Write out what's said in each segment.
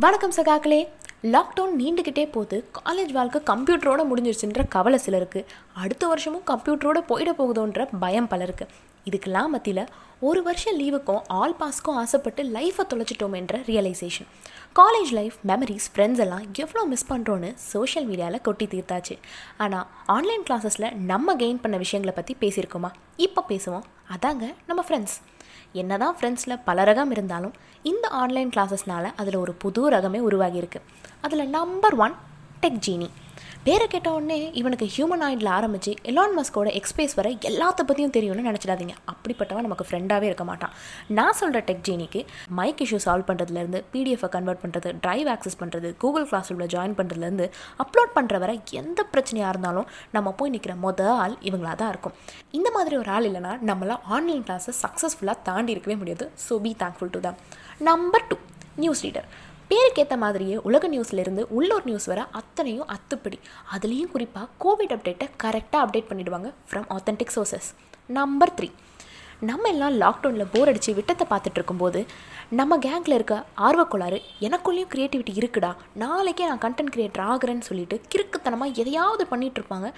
வணக்கம் சகாக்களே. லாக்டவுன் நீண்டுக்கிட்டே போகுது காலேஜ் வாழ்க்கை கம்ப்யூட்டரோட முடிஞ்சிருச்சுன்ற கவலை சிலருக்கு. அடுத்த வருஷமும் கம்ப்யூட்டரோட போயிட போகுதோன்ற பயம் பலருக்கு. இதுக்கெல்லாம் மத்தியில் ஒரு வருஷம் லீவுக்கும் ஆல் பாஸ்க்கும் ஆசைப்பட்டு லைஃப்பை தொலைச்சிட்டோமேன்ற realisation college life memories friends எல்லாம் எவ்வளோ மிஸ் பண்ணுறோன்னு சோஷியல் மீடியாவில் கொட்டி தீர்த்தாச்சு. ஆனால் ஆன்லைன் கிளாஸஸில் நம்ம கெயின் பண்ண விஷயங்களை பற்றி பேசியிருக்கோமா? இப்போ பேசுவோம். அதாங்க நம்ம ஃப்ரெண்ட்ஸ் என்னதான் ஃப்ரெண்ட்ஸில் பல ரகம் இருந்தாலும் இந்த ஆன்லைன் கிளாஸஸ்னால அதில் ஒரு புது ரகமே உருவாகியிருக்கு. அதில் நம்பர் ஒன் டெக் ஜீனி பேரை கேட்ட உடனே இவனுக்கு ஹியூமனாய்டில் ஆரம்பித்து எலான் மஸ்கோட எக்ஸ்பேஸ் வர எல்லாத்த பற்றியும் தெரியும்னு நினச்சிடாதீங்க. அப்படிப்பட்டவன் நமக்கு ஃப்ரெண்டாகவே இருக்க மாட்டான். நான் சொல்கிற டெக் ஜீனிக்கு மைக் இஷ்யூ சால்வ் பண்ணுறதுலேருந்து பிடிஎஃபை கன்வெர்ட் பண்ணுறது ட்ரைவ் ஆக்சஸ் பண்ணுறது கூகுள் கிளாஸ் உள்ள ஜாயின் பண்ணுறதுலேருந்து அப்லோட் பண்ணுற வர எந்த பிரச்சனையாக இருந்தாலும் நம்ம போய் நிற்கிற மொத ஆள் இவங்களாக தான் இருக்கும். இந்த மாதிரி ஒரு ஆள் இல்லைனா நம்மளாம் ஆன்லைன் கிளாஸை சக்ஸஸ்ஃபுல்லாக தாண்டி இருக்கவே முடியாது. So be thankful to them number two news reader பேருக்கேற்ற மாதிரியே உலக நியூஸ்லேருந்து உள்ளூர் நியூஸ் வர அத்தனையும் அத்துப்படி. அதுலேயும் குறிப்பாக கோவிட் அப்டேட்டை கரெக்டாக அப்டேட் பண்ணிடுவாங்க from authentic sources number three நம்ம எல்லாம் லாக்டவுனில் போர் அடித்து விட்டத்தை பார்த்துட்டு இருக்கும்போது நம்ம கேங்கில் இருக்க ஆர்வக்கோளாறு எனக்குள்ளேயும் க்ரியேட்டிவிட்டி இருக்குடா நாளைக்கே நான் கண்டென்ட் கிரியேட்டர் ஆகிறேன்னு சொல்லிட்டு கிறுக்குத்தனமாக எதையாவது பண்ணிகிட்ருப்பாங்க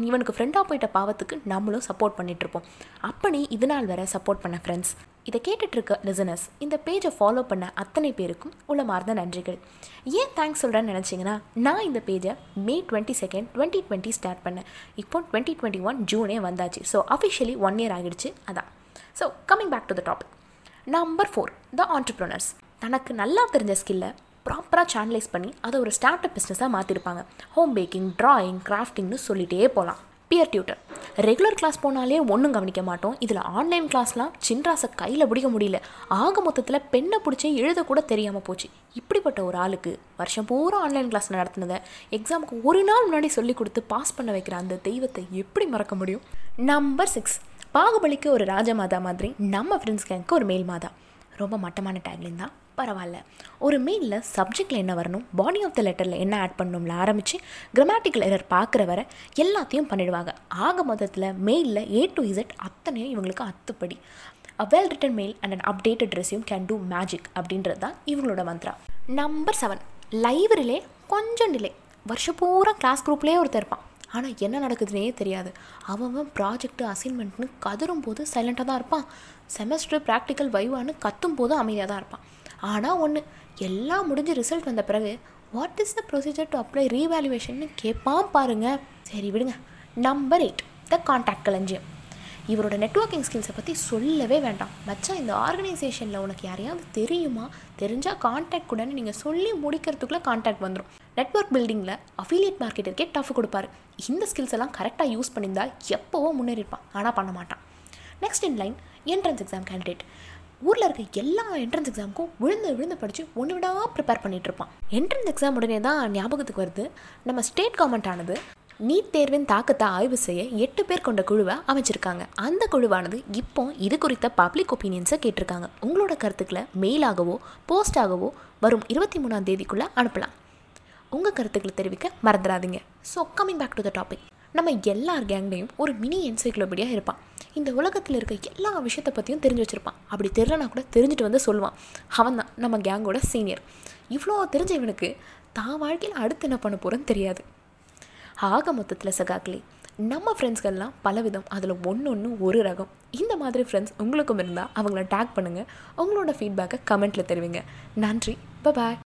இவனுக்கு ஃப்ரெண்டாக போயிட்ட பாவத்துக்கு நம்மளும் சப்போர்ட் பண்ணிகிட்ருப்போம் அப்படி இது நாள் வர சப்போர்ட் பண்ண ஃப்ரெண்ட்ஸ் இதை கேட்டுட்ருக்க லிசனர்ஸ் இந்த பேஜை ஃபாலோ பண்ண அத்தனை பேருக்கும் உளமார்ந்த நன்றிகள். ஏன் தேங்க்ஸ் சொல்கிறேன்னு நினச்சிங்கன்னா நான் இந்த பேஜை May twenty second twenty twenty start பண்ணேன். இப்போ டுவெண்ட்டி டுவெண்ட்டி ஒன் ஜூனே வந்தாச்சு. ஸோ அஃபிஷியலி ஒன் இயர் ஆகிடுச்சு. அதான். So coming back to the topic number four the entrepreneurs தனக்கு நல்லா தெரிஞ்ச ஸ்கில்லை ப்ராப்பராக சேனலைஸ் பண்ணி அதை ஒரு ஸ்டார்ட் அப் பிஸ்னஸாக மாற்றிருப்பாங்க ஹோம் பேக்கிங் ட்ராயிங் கிராஃப்டிங்னு சொல்லிகிட்டே போகலாம் பியர் டியூட்டர் ரெகுலர் கிளாஸ் போனாலே ஒன்றும் கவனிக்க மாட்டோம். இதில் ஆன்லைன் கிளாஸ்லாம் சின்ராசை கையில் பிடிக்க முடியல. ஆக மொத்தத்தில் பெண்ணை பிடிச்சி எழுதக்கூட தெரியாமல் போச்சு. இப்படிப்பட்ட ஒரு ஆளுக்கு வருஷம் பூரா ஆன்லைன் கிளாஸ் நடத்தினதை எக்ஸாமுக்கு ஒரு நாள் முன்னாடி சொல்லி கொடுத்து பாஸ் பண்ண வைக்கிற அந்த தெய்வத்தை எப்படி மறக்க முடியும்? நம்பர் சிக்ஸ் பாகுபலிக்கு ஒரு ராஜமாதா மாதிரி நம்ம ஃப்ரெண்ட்ஸ் கேங்க்கு ஒரு மேல் மாதா. ரொம்ப மட்டமான டேக்லைன் தான். பரவாயில்ல. ஒரு மெயிலில் சப்ஜெக்டில் என்ன வரணும் பாடி ஆஃப் த லெட்டரில் என்ன ஆட் பண்ணணும்ல ஆரம்பித்து கிராமட்டிக்கல் எரர் பார்க்குற வர எல்லாத்தையும் பண்ணிடுவாங்க. ஆக மொத்தத்தில் மெயிலில் ஏ டு இசட் அத்தனையும் இவங்களுக்கு அத்துப்படி. A well written mail and an updated resume can do magic அப்படின்றது தான் இவங்களோட மந்த்ரா நம்பர் செவன் லைப்ரரியிலே கொஞ்சம் டிலே வருஷம் பூரா கிளாஸ் குரூப்லேயே ஒருத்தர் இருப்பான். ஆனால் என்ன நடக்குதுன்னே தெரியாது. அவன் ப்ராஜெக்ட்டு அசைன்மெண்ட்னு கதரும் போது சைலண்ட்டாக தான் இருப்பான். செமஸ்டர் ப்ராக்டிக்கல் வைவான்னு கத்தும் போது அமைதியாக தான் இருப்பான். ஆனால் ஒன்று எல்லாம் முடிஞ்சு ரிசல்ட் வந்த பிறகு what is the procedure to apply revaluation கேட்பான் பாருங்க. சரி விடுங்க. நம்பர் எயிட் த கான்டாக்ட் களஞ்சியம். இவரோட நெட்ஒர்க்கிங் ஸ்கில்ஸை பற்றி சொல்லவே வேண்டாம். மச்சான் இந்த ஆர்கனைசேஷனில் உனக்கு யாரையாவது தெரியுமா? தெரிஞ்சால் கான்டாக்ட் கூடன்னு நீங்கள் சொல்லி முடிக்கிறதுக்குள்ளே கான்டாக்ட் வந்துடும் நெட்ஒர்க் பில்டிங்கில் அஃபிலியேட் மார்க்கெட்டிற்கே டஃப் கொடுப்பாரு. இந்த ஸ்கில்ஸ் எல்லாம் கரெக்டாக யூஸ் பண்ணியிருந்தா எப்போவோ முன்னேறிப்பான் ஆனால் பண்ண மாட்டான். Next in line entrance exam candidate ஊரில் இருக்க எல்லா என்ட்ரன்ஸ் எக்ஸாமுக்கும் விழுந்து விழுந்து படித்து ஒன்று விடா ப்ரிப்பேர் பண்ணிகிட்டு இருப்பான். என்ட்ரன்ஸ் எக்ஸாம் உடனே தான் ஞாபகத்துக்கு வருது. நம்ம ஸ்டேட் கவர்மெண்ட் ஆனது நீட் தேர்வின் தாக்கத்தை ஆய்வு செய்ய எட்டு பேர் கொண்ட குழுவை அமைச்சிருக்காங்க. அந்த குழுவானது இப்போ இது குறித்த பப்ளிக் ஒப்பீனியன்ஸை கேட்டிருக்காங்க. உங்களோட கருத்துக்களை மெயிலாகவோ போஸ்டாகவோ வரும் இருபத்தி மூணாம் தேதிக்குள்ளே அனுப்பலாம். உங்கள் கருத்துக்களை தெரிவிக்க மறந்துடாதீங்க. So coming back to the topic நம்ம எல்லார் கேங்லேயும் ஒரு மினி என்சைக்ளோபீடியாக இருப்பான். இந்த உலகத்தில் இருக்க எல்லா விஷயத்தை பற்றியும் தெரிஞ்சு வச்சுருப்பான். அப்படி தெரிலனா கூட தெரிஞ்சுட்டு வந்து சொல்லுவான். அவன் தான் நம்ம கேங்கோட சீனியர் இவ்வளோ தெரிஞ்ச இவனுக்கு தான் வாழ்க்கையில் அடுத்து என்ன பண்ண போகிறோன்னு தெரியாது. ஆக மொத்தத்தில் சகாக்களே நம்ம ஃப்ரெண்ட்ஸ்கள்லாம் பலவிதம் அதில் ஒன்று ஒன்று ஒரு ரகம். இந்த மாதிரி ஃப்ரெண்ட்ஸ் உங்களுக்கும் இருந்தால் அவங்கள டேக் பண்ணுங்கள் உங்களோட ஃபீட்பேக்கை கமெண்ட்டில் தெரிவிங்க. நன்றி. பாய்